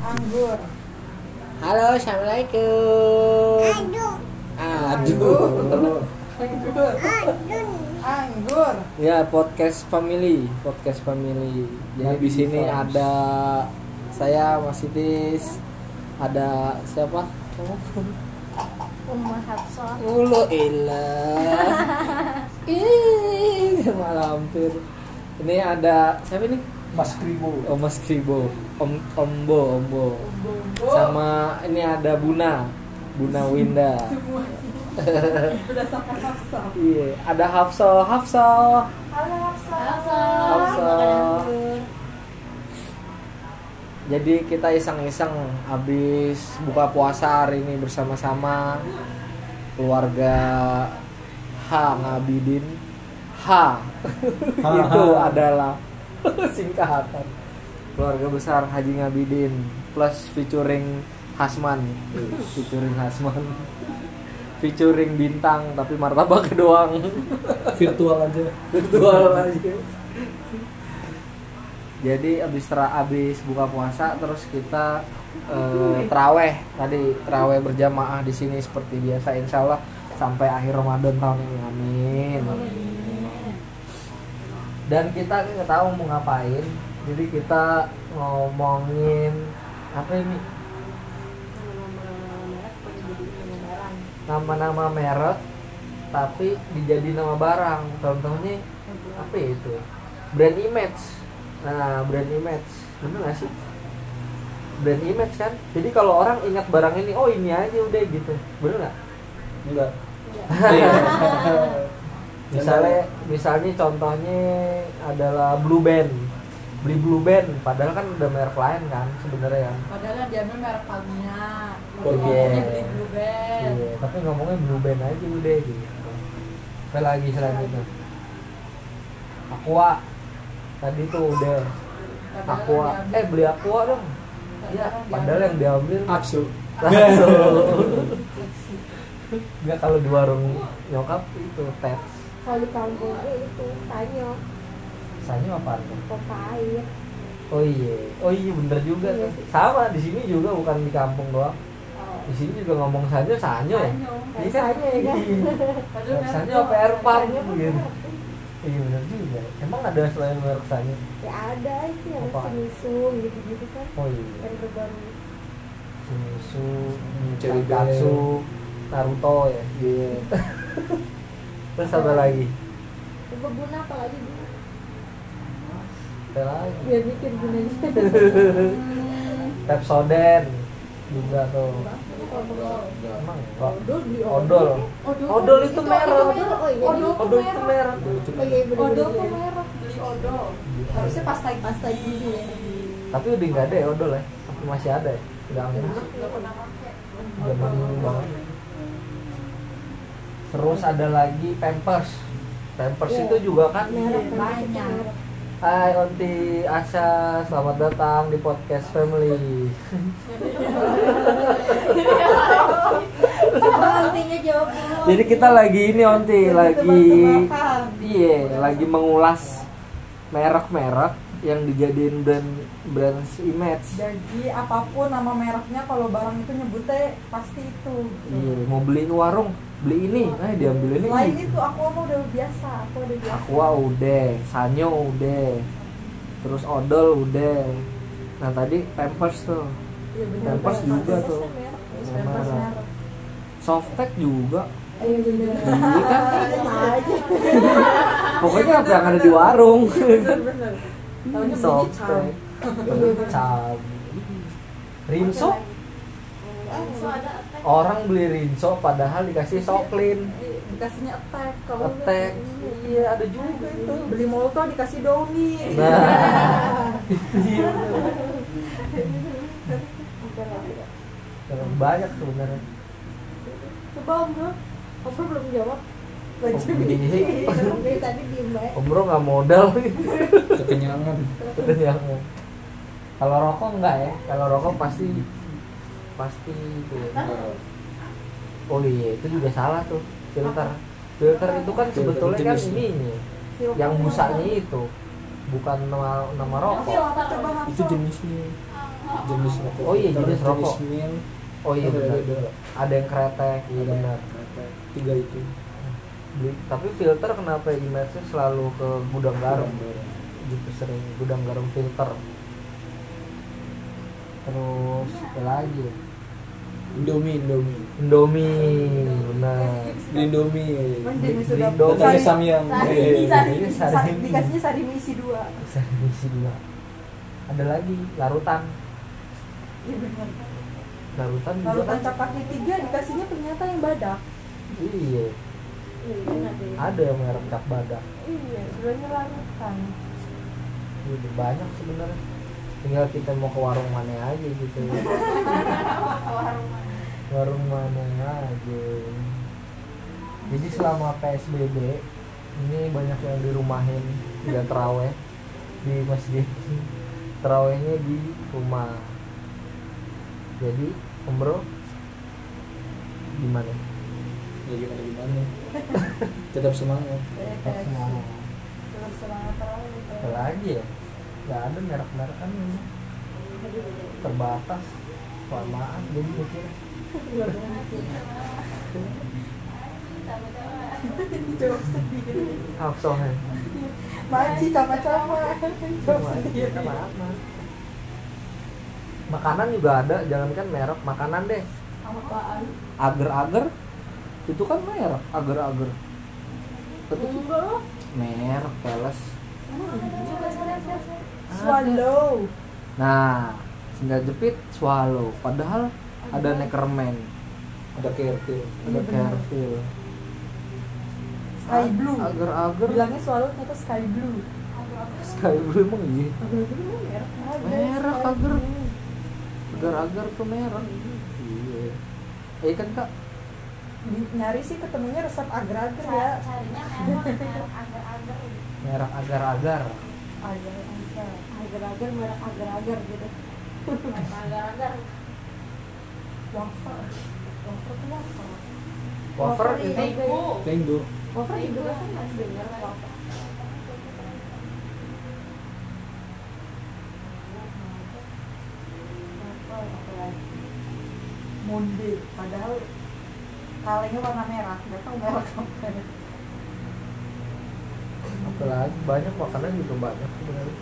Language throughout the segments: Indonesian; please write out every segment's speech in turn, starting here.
anggur Halo, assalamualaikum. anggur Aduh. anggur anggur Ya podcast family, podcast family. Jadi di sini ada saya Mas Itis, ada siapa? Umar Ulu ilah. Ih, malah hampir. Ini ada siapa ini? Mas Kribo. Oh, Mas Kribo, Om Ombo, Ombo. Sama ini ada Buna, Buna Winda. semua. Udah sampai hafsah. Iya, ada Hafsa, Hafsa. halo hafsah. Hafsa. Jadi kita iseng-iseng habis buka puasa hari ini bersama-sama. Keluarga H Ngabidin. H. Itu adalah singkatan. Keluarga besar Haji Ngabidin plus featuring Hasman, featuring Hasman, featuring bintang tapi martabak doang. Virtual aja. Virtual aja. Jadi abis tra abis buka puasa terus kita eh, teraweh tadi teraweh berjamaah di sini seperti biasa insya Allah sampai akhir Ramadan tahun ini. Amin dan kita nggak tahu mau ngapain. Jadi kita ngomongin apa ini? Nama-nama merek tapi dijadi nama barang. Contohnya apa ya itu? Brand image. Nah brand image. Bener gak sih? Brand image kan? Jadi kalau orang ingat barang ini oh ini aja udah gitu. Bener nggak? Enggak. Misalnya misalnya contohnya adalah blue band beli blue band padahal kan udah merek lain kan sebenarnya kan padahal yang diambil merek Palmia Oh, Lu iya. ngomongnya beli blue band Iya, tapi ngomongnya blue band aja udah gitu. Apa lagi selain itu? Aqua. Tadi tuh udah Aqua. Eh beli Aqua dong. Iya, padahal yang diambil Aksu. Enggak kalau di warung nyokap itu tes. kalau di kampung itu sanyo Sanyo apa tuh? pompa air Oh iya, oh iya bener juga Iya tuh. sih. Sama di sini juga bukan di kampung doang. oh, Di sini juga ngomong sanyo sanyo ya. Sanyo. Iya kan? Sanyo ya kan? Merek Sanyo apa air pump gitu. Iya bener juga. Emang ada selain merek sanyo? ya ada itu yang Apa? semisu gitu gitu kan Oh iya. yang berbaru Shimizu, Cherry Katsu, Naruto ya. Iya. Terus apa lagi? berguna apa lagi Apa lagi? biar mikir gunanya Pepsodent juga tuh. Odol Emang beli Odol. Odol, Odol itu itu merek. odol. Oh, iya. Odol tuh Odol itu merek. merek. oh iya Odol tuh merek beli odol harusnya pasta pasta gigi ya Tapi udah nggak ada ya odol ya? Tapi masih ada ya? Udah pakai Zaman banget. Terus ada lagi Pampers. Pampers Iya. itu juga kan Banyak. Hai Onti Asya, selamat datang di podcast Family. jawab dulu Jadi kita lagi ini Onti, lagi iya, lagi mengulas merek-merek yang dijadiin brand brand image. jadi apa pun nama mereknya kalau barang itu nyebutnya pasti itu Iya, mau beli ke warung, beli ini, eh diambil ini. selain itu aku mah udah biasa aku udah biasa Aqua udah, Sanyo udah, terus odol udah. Nah tadi Pampers tuh, Iya bener Pampers bener. juga tuh, Pampers merek. Softtek juga. iya bener Ini kan pokoknya apa yang ada di warung. bener Softtek. Cam, Rinso. So ada attack. Orang beli Rinso padahal dikasih Soklin, Iya, dikasihnya attack kalau Attack. Iya ada juga itu. beli molto dikasih downy Nah, iya. Terlalu banyak sebenarnya. coba om bro om bro belum jawab iya. tadi diem Om Bro nggak modal. kekenyangan Kekenyangan. Kalau rokok enggak ya? Kalau rokok pasti pasti itu. ya. Oh iya, itu juga salah tuh. Filter. Filter itu kan Filter sebetulnya kan jenisnya. ininya. Yang busanya itu bukan nama nama rokok. itu jenisnya jenis rokok Oh iya, jenis rokok. oh iya ada benar ada yang kretek iya ada benar tiga itu Beli- tapi filter kenapa image selalu ke gudang garam gitu sering gudang garam filter terus apa lagi ya? Indomie Indomie. Indomie benar. Beli Indomie ya, ya. Mending sudah sari- Samyang. Sari, sari. Ini sa- sari. dikasihnya sari misi dua. Bisa diisi dua. Ada lagi larutan. Iya benar. Larutan tancap kaki tiga dikasihnya ternyata yang badak. Iya. Iya, ada yang merek cap badak. Iya dulunya larutan. Udah banyak sebenarnya. Tinggal kita mau ke warung mana aja gitu warung mana aja jadi selama PSBB ini banyak yang dirumahin tidak teraweh di masjid. Terawehnya di rumah. Jadi om bro gimana? Ya gimana gimana? Tetap semangat. Tetap semangat. Terus semangat apa lagi ya? Nggak ada merek-merek kan ini. Terbatas kelamaan jadi mikir jawab sendiri Maci sama-sama jawab sendiri Apa-apa. makanan juga ada jangankan merek makanan deh. Apaan? agar-agar? Itu kan merek agar-agar. Tapi itu? Enggak loh. merek keles. Swallow. Nah sendal jepit swallow. Padahal ada neckerman. Ada kertil ada careful sky blue. Agar-agar. Bilangnya swallow ternyata sky blue. Sky blue emang iya. Sky agar. agar-agar tuh merek iya. Eh kan kak? Nyari sih ketemunya resep agar-agar ya. Carinya merek agar-agar. merek agar-agar. Agar-agar. Agar-agar merek agar-agar gitu. Agar-agar. wafer. Wafer tuh wafer. Wafer itu. Tenggo Wafer juga kan masih dengar wafer. Apa lagi? monde padahal kalengnya warna merah. Nggak tahu merek apa apalagi banyak makanan juga banyak sebenarnya.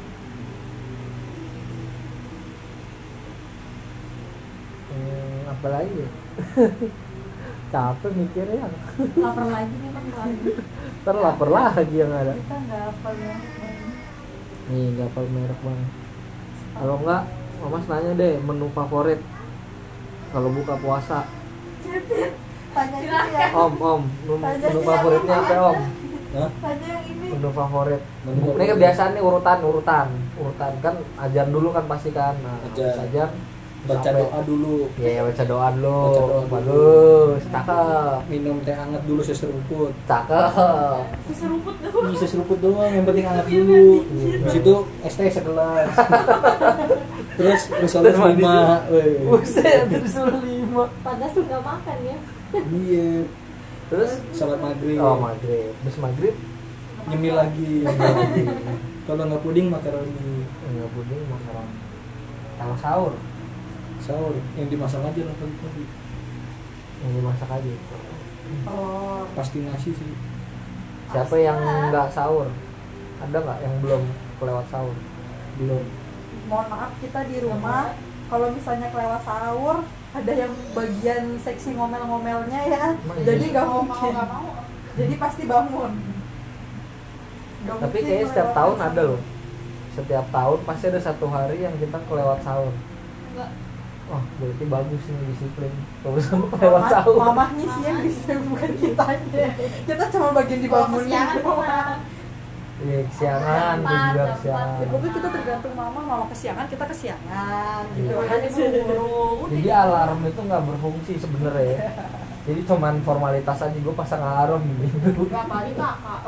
Hmm, apalagi ya capek mikirnya. Lapar lagi nih kan lagi. ntar lapar lagi yang ada. Kita nggak apa ya. Nih nggak hafal merek banget. Kalau enggak Mas nanya deh menu favorit. Kalau buka puasa. Tanya gitu ya. Om om menu, menu dia favoritnya apa? apa om? Hah? tanya yang ini. Menu favorit. Menu ini kebiasaan nih urutan urutan. Urutan kan ajar dulu kan pasti kan. Nah Ajar. ajar baca sampai- doa dulu Iya, ya, baca doa dulu. Baca doa dulu. Bagus, cakep. minum teh hangat dulu seseruput Cakep. Seseruput doang. bisa seruput doang yang penting hangat dulu habis itu es teh segelas terus risoles lima. Buset, terus lima. Padahal nggak makan ya. iya Terus salat maghrib oh maghrib. Terus maghrib nyemil lagi kalau nggak puding makaroni enggak puding masalah. Kalau sahur sahur yang dimasak aja lah pagi-pagi yang dimasak aja. oh pasti nasi sih Siapa yang nggak sahur? Ada nggak yang belum kelewat sahur? belum mohon maaf kita di rumah kalau misalnya kelewat sahur ada yang bagian seksi ngomel-ngomelnya ya jadi iya? nggak mungkin jadi pasti bangun Nggak Tapi kayaknya setiap tahun sahur. ada loh. Setiap tahun pasti ada satu hari yang kita kelewat sahur. Enggak. Wah, berarti bagus nih disiplin. Kalau kelewat Mama, sahur. mamahnya sih yang bisa bukan kita aja kita cuma bagian dibangunin? Iya, kesiangan, gue juga kesiangan. ya pokoknya kita tergantung mama mama kesiangan kita kesiangan gitu Iya. Makanya buru-buru. Udah. Jadi alarm itu nggak berfungsi sebenarnya ya. Jadi cuman formalitas aja gue pasang alarm gitu. Gak kali kakak.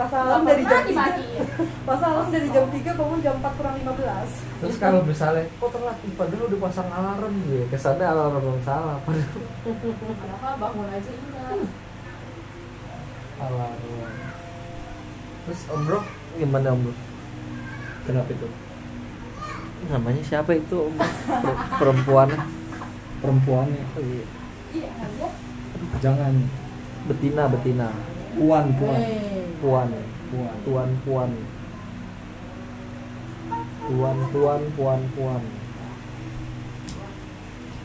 Pas alarm dari jam Nggak pernah 3 dimatiin. pas alarm dari jam 3 bangun jam 4 kurang 15 Terus kalau misalnya kok telat padahal udah pasang alarm gitu. Kesannya alarm yang salah padahal Padahal bangun aja enggak. alarm. Terus Om Bro gimana Om Bro? kenapa itu namanya siapa itu Per- perempuannya perempuannya Iya, aja. jangan betina betina puan puan puan puan tuan puan. Tuan tuan puan puan.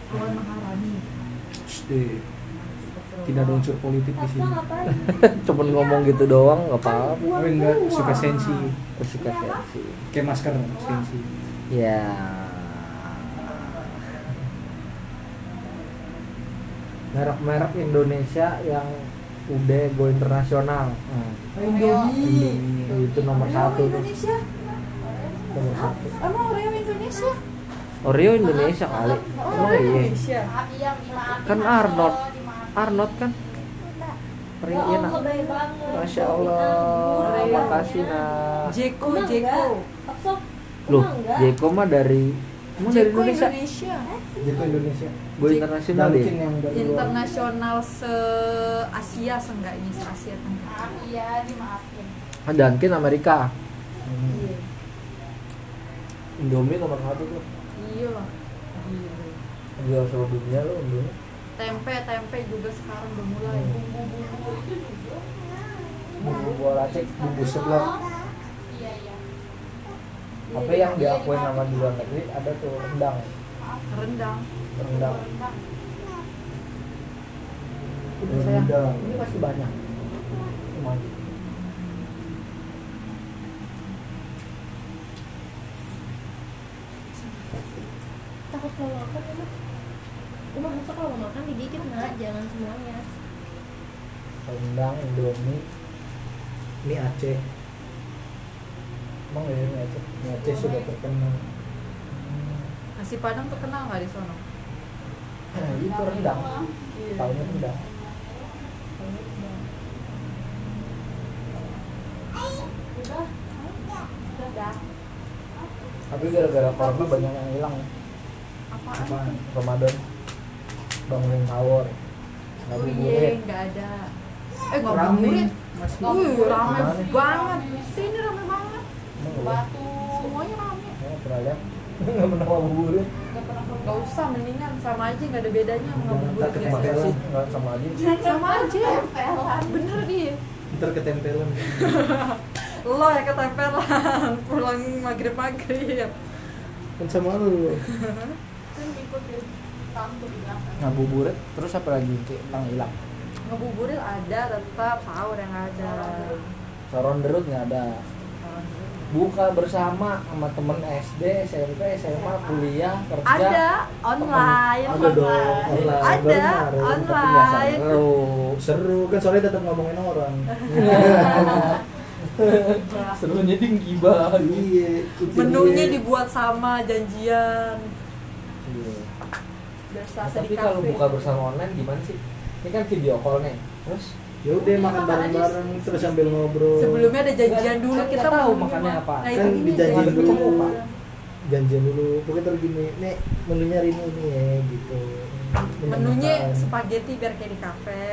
Tuan Maharani. Shh, tidak ada unsur politik di sini. cuman ngomong gitu doang nggak apa-apa. Tapi enggak suka sensi. Suka sensi. Kayak masker sensi. Ya merek-merek Indonesia yang udah go internasional nah, Indomie. Indomie itu nomor Oreo satu tuh Indonesia. nomor satu Emang Oreo Indonesia? Oreo Indonesia kali emang Oreo iya Indonesia. kan Arnold Arnold kan Oreo iya nak Lebay banget. Masya Allah Oreo. makasih nak Jeko, Jeko. loh? Jeko mah dari emang dari Indonesia Indonesia. Jeko Indonesia go internasional ya Internasional se Asia seenggaknya se Asia Tenggara. Iya, dimaafin. Ah, Dunkin Amerika Hmm. Indomie nomor satu tuh Iya. Jual seluruh dunia loh Indomie Tempe, tempe juga sekarang udah mulai. Hmm. Bumbu-bumbu itu juga. bumbu bola cek bumbu seblak Iya, iya. Tapi yang diakuin nama di luar negeri ada tuh rendang Rendang. rendang Rendang. Udah Rendang. ini masih banyak Lumayan. Takut kalau makan emang. Emang masa kalau makan digigit nak, jangan semuanya. rendang Indomie ini Aceh emang ya ini Aceh sudah terkenal Nasi Padang terkenal nggak di sana? itu rendang tahunya rendang Udah. Udah. tapi gara-gara corona banyak yang hilang Apaan? apaan Ramadan bangunin sahur Oh ngabuburit iya, nggak ada. Eh nggak masih Wih, rame Rame. banget. Sini rame banget. Batu. Semuanya rame. Nggak pernah lihat nggak pernah ngabuburit Gak pernah Gak usah, mendingan sama aja nggak ada bedanya sama ngabuburit biasa. nggak sama aja Sama aja. Tempelan. Bener dia. ntar ketempelan Lo ya ketempelan pulang maghrib maghrib. kan sama lu Kan ngikutin tamu di belakang. ngabuburit terus apa lagi kayak tentang hilang Ngabuburit ada tetap sahur yang ada. Soron derut nggak ada buka bersama sama temen SD SMP SMA kuliah kerja Ada online. ada dong online Ada, kemarin. online. seru seru kan soalnya tetap ngomongin orang serunya tinggi banget iya Menunya dibuat sama janjian. Iya. Biasa Nah, tapi kalau buka bersama online gimana sih ini kan video call nih terus ya udah makan bareng-bareng terus sambil ngobrol Sebelumnya ada janjian dulu Kan kita kita tahu menunya makannya apa. Nah, Kan gini dijanjiin janjian dulu. dulu. janjian dulu pokoknya terus gini nih menunya hari ini nih ya gitu Menunya Makan. spaghetti biar kayak di kafe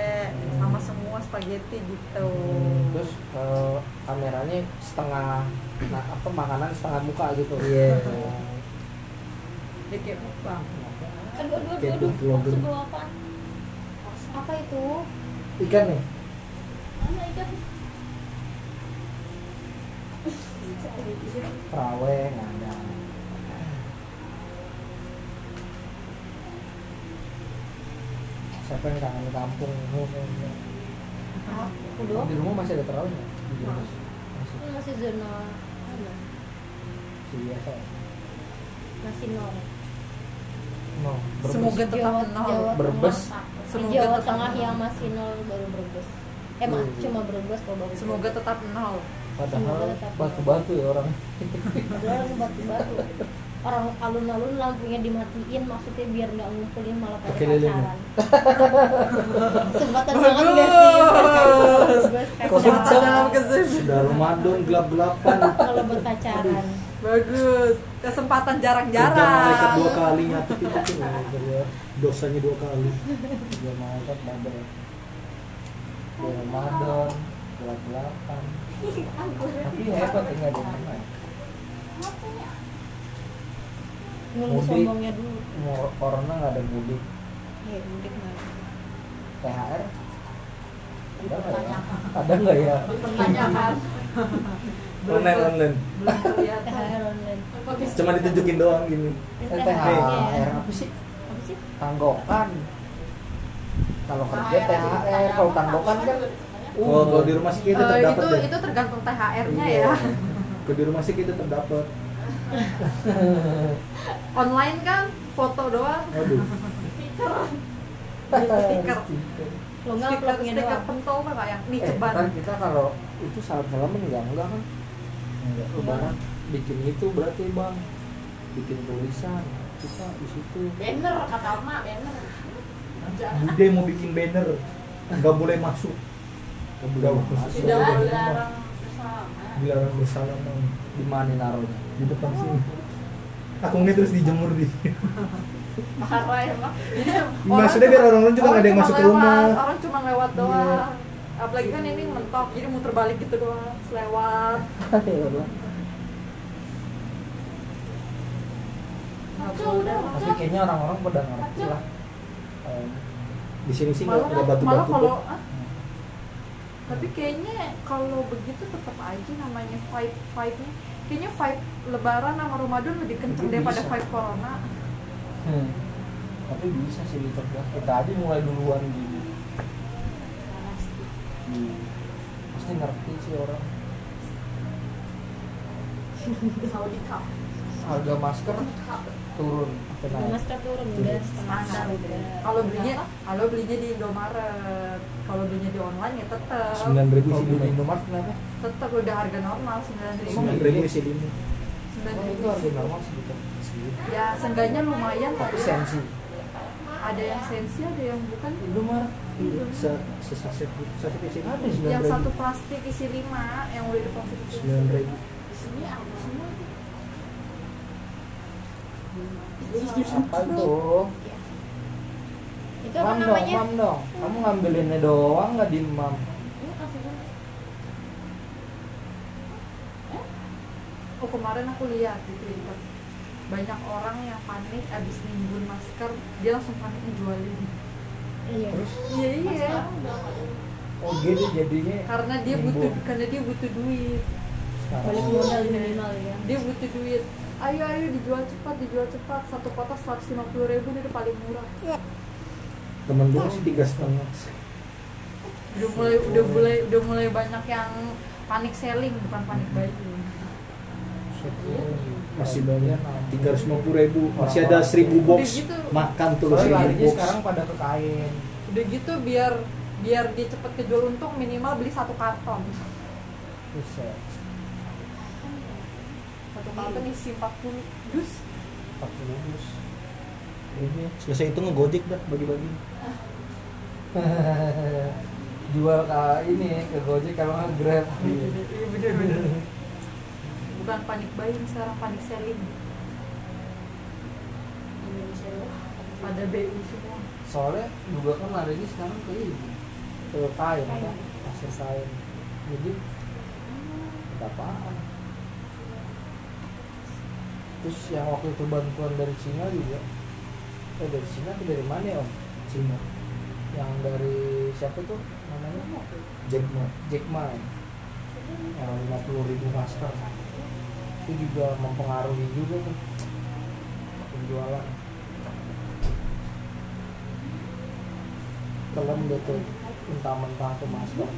sama semua spaghetti gitu. terus eh, kameranya setengah nah apa makanan setengah muka gitu Iya. Dia kayak mukbang. Aduh, aduh, aduh, Kayak aduh. food vlogger. Sebel apa? Apa itu? ikan nih Nggak ada siapa yang kangen kampung di rumah masih ada terawih nggak? Masih Ini masih zona masih biasa ya? Masih nol. no. Semoga tetap Jawa, nol. Di Semoga Jawa Tengah yang masih nol baru Brebes. Eh, mah, Hmm. cuma Brebes kalau. Semoga tetap nol. padahal batu-batu ya orang Padahal orang batu-batu. Orang alun-alun lampunya dimatiin maksudnya biar nggak ngumpulin malah pada lilin. pacaran. Kesempatan banget gak sih? Kesempatan pacaran. dalam kesempatan. sudah Ramadan gelap-gelapan Kalau berpacaran. Bagus. Kesempatan kerja malaikat dua jarang-jarang. kali nyatet itu dosanya dua kali dia mau kan dia Ramadan gelap-gelapan tapi hebat ya nggak ada yang ya. nunggu Mudik. sombongnya dulu. Corona nggak ada mudik? Ya mudik mah THR ada nggak ya? Ada nggak ya? Dipertanyakan. online online. THR online. Cuma ditunjukin doang gini. Ini Eh, THR -nya. THR apa sih? Apa sih? Tanggokan kalau kerja THR kalau tanggokan kan oh kalau di rumah sih kita Eh, terdapat itu deh itu tergantung THR-nya Iya. ya. Kalau di rumah sih kita terdapat online kan foto doang. Aduh Beli stiker. Lo nggak stiker uploadnya stiker doang. pentol kan kayak nih eh, ceban. ntar kita kalau itu salam salaman enggak enggak kan Enggak. lebaran. Bikin itu berarti bang. Bikin tulisan. Kita di situ. Banner kata emak banner. Bude mau bikin banner. Nggak boleh masuk. Nggak boleh masuk. Tidak dilarang bersama. dilarang bersalaman. Di mana naruhnya? Di depan sini. Akungnya terus dijemur di. Marah ya mak. maksudnya biar orang-orang juga nggak ada yang masuk ke rumah. orang cuma lewat Iya. doang. Apalagi kan ini mentok jadi muter balik gitu doang. Selewat lah. tapi kayaknya orang-orang pada ngerti lah Di sini sih nggak malah nggak batu malah batu kalau ah, tapi kayaknya kalau begitu tetap aja namanya vibe vibe nya kayaknya vibe lebaran sama Ramadan lebih kenceng daripada vibe corona. Hmm. tapi bisa sih dicegah kita aja mulai duluan gini Hmm. pasti ngerti sih orang. Saudi Cup. Harga masker turun apa naik. masker turun udah setengah Standar udah. Kalau belinya kalau belinya di Indomaret. Kalau belinya di online ya tetap sembilan ribu sih dulu Indomaret kenapa? Tetap udah harga normal sembilan ribu. Sembilan ribu sih ini sembilan oh, itu ribu harga normal segitu ya seenggaknya lumayan tapi sensi. ada yang sensi ada yang bukan. Indomaret. Se sesaset gitu saset isi yang 9.000. satu plastik isi lima yang udah diposisi sembilan ribu Di sini ada semua. Apa tuh itu apa mam dong namanya mam dong kamu ngambilinnya doang nggak di mam dulu. Oh kemarin aku lihat di Twitter banyak orang yang panik abis nimbun masker dia langsung panik ngejualin. iya Iya iya. Ada. oh gitu jadinya Karena dia Nimbun. butuh karena dia butuh duit. sekarang balik modal minimal ya Dia butuh duit. Ayo ayo dijual cepat dijual cepat satu kotak seratus lima puluh ribu ini udah paling murah. temen gue sih tiga setengah Udah mulai udah mulai udah mulai banyak yang panik selling bukan panik buying. masih banyak tiga ratus lima puluh ribu masih ada seribu Udah box gitu. makan tuh seribu box sekarang pada ke kain Udah gitu biar biar dia cepet kejual untung minimal beli satu karton. Buset, Karton isi 40 dus. 40 dus Ini selesai itu ngegojek dah bagi-bagi jual ke ini ke Gojek kalau nggak Grab Iya bener-bener. Bukan panik buying sekarang panik selling. Indonesia doang. Pada BU semua. soalnya juga kan larinya sekarang ke ini ke kain kan pasir kain jadi ada apaan terus yang waktu itu bantuan dari Cina juga. Eh dari Cina atau dari mana ya om? Cina. Yang dari siapa tuh namanya? Jack Ma. Jack Ma. Ya? yang lima puluh ribu masker. Itu juga mempengaruhi juga tuh penjualan. Deh tuh mentah-mentah tuh masker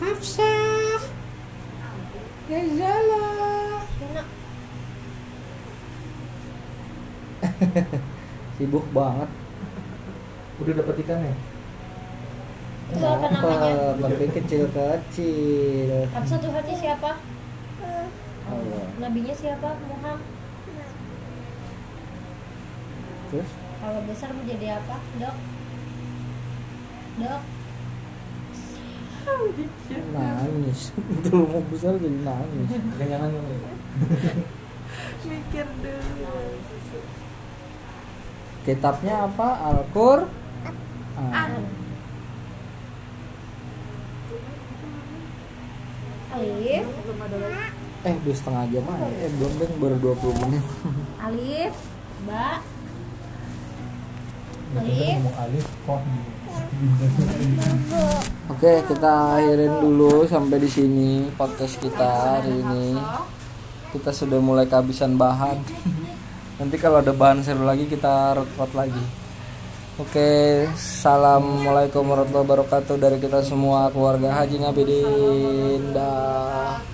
Hafsah. Yazala. Enak sibuk banget. Udah dapat ikan ya? Itu apa namanya? Tapi kecil-kecil Hamzah tuh hati siapa? Allah nabinya siapa? Muhammad? Terus? Kalau besar mau jadi apa? Dok? Dok nangis. Itu mau besar jadi nangis. Jangan Mikir dulu. kitabnya apa? Al-Qur. Alif. Eh udah setengah jam aja. Eh belum deh baru 20 menit. Alif. Mbak Nggak Alif. Alif kok Oke, kita akhirin dulu sampai di sini podcast kita hari ini. Kita sudah mulai kehabisan bahan. Nanti kalau ada bahan seru lagi kita record lagi. Oke, assalamualaikum warahmatullahi wabarakatuh dari kita semua keluarga Haji Ngabidin. Dah.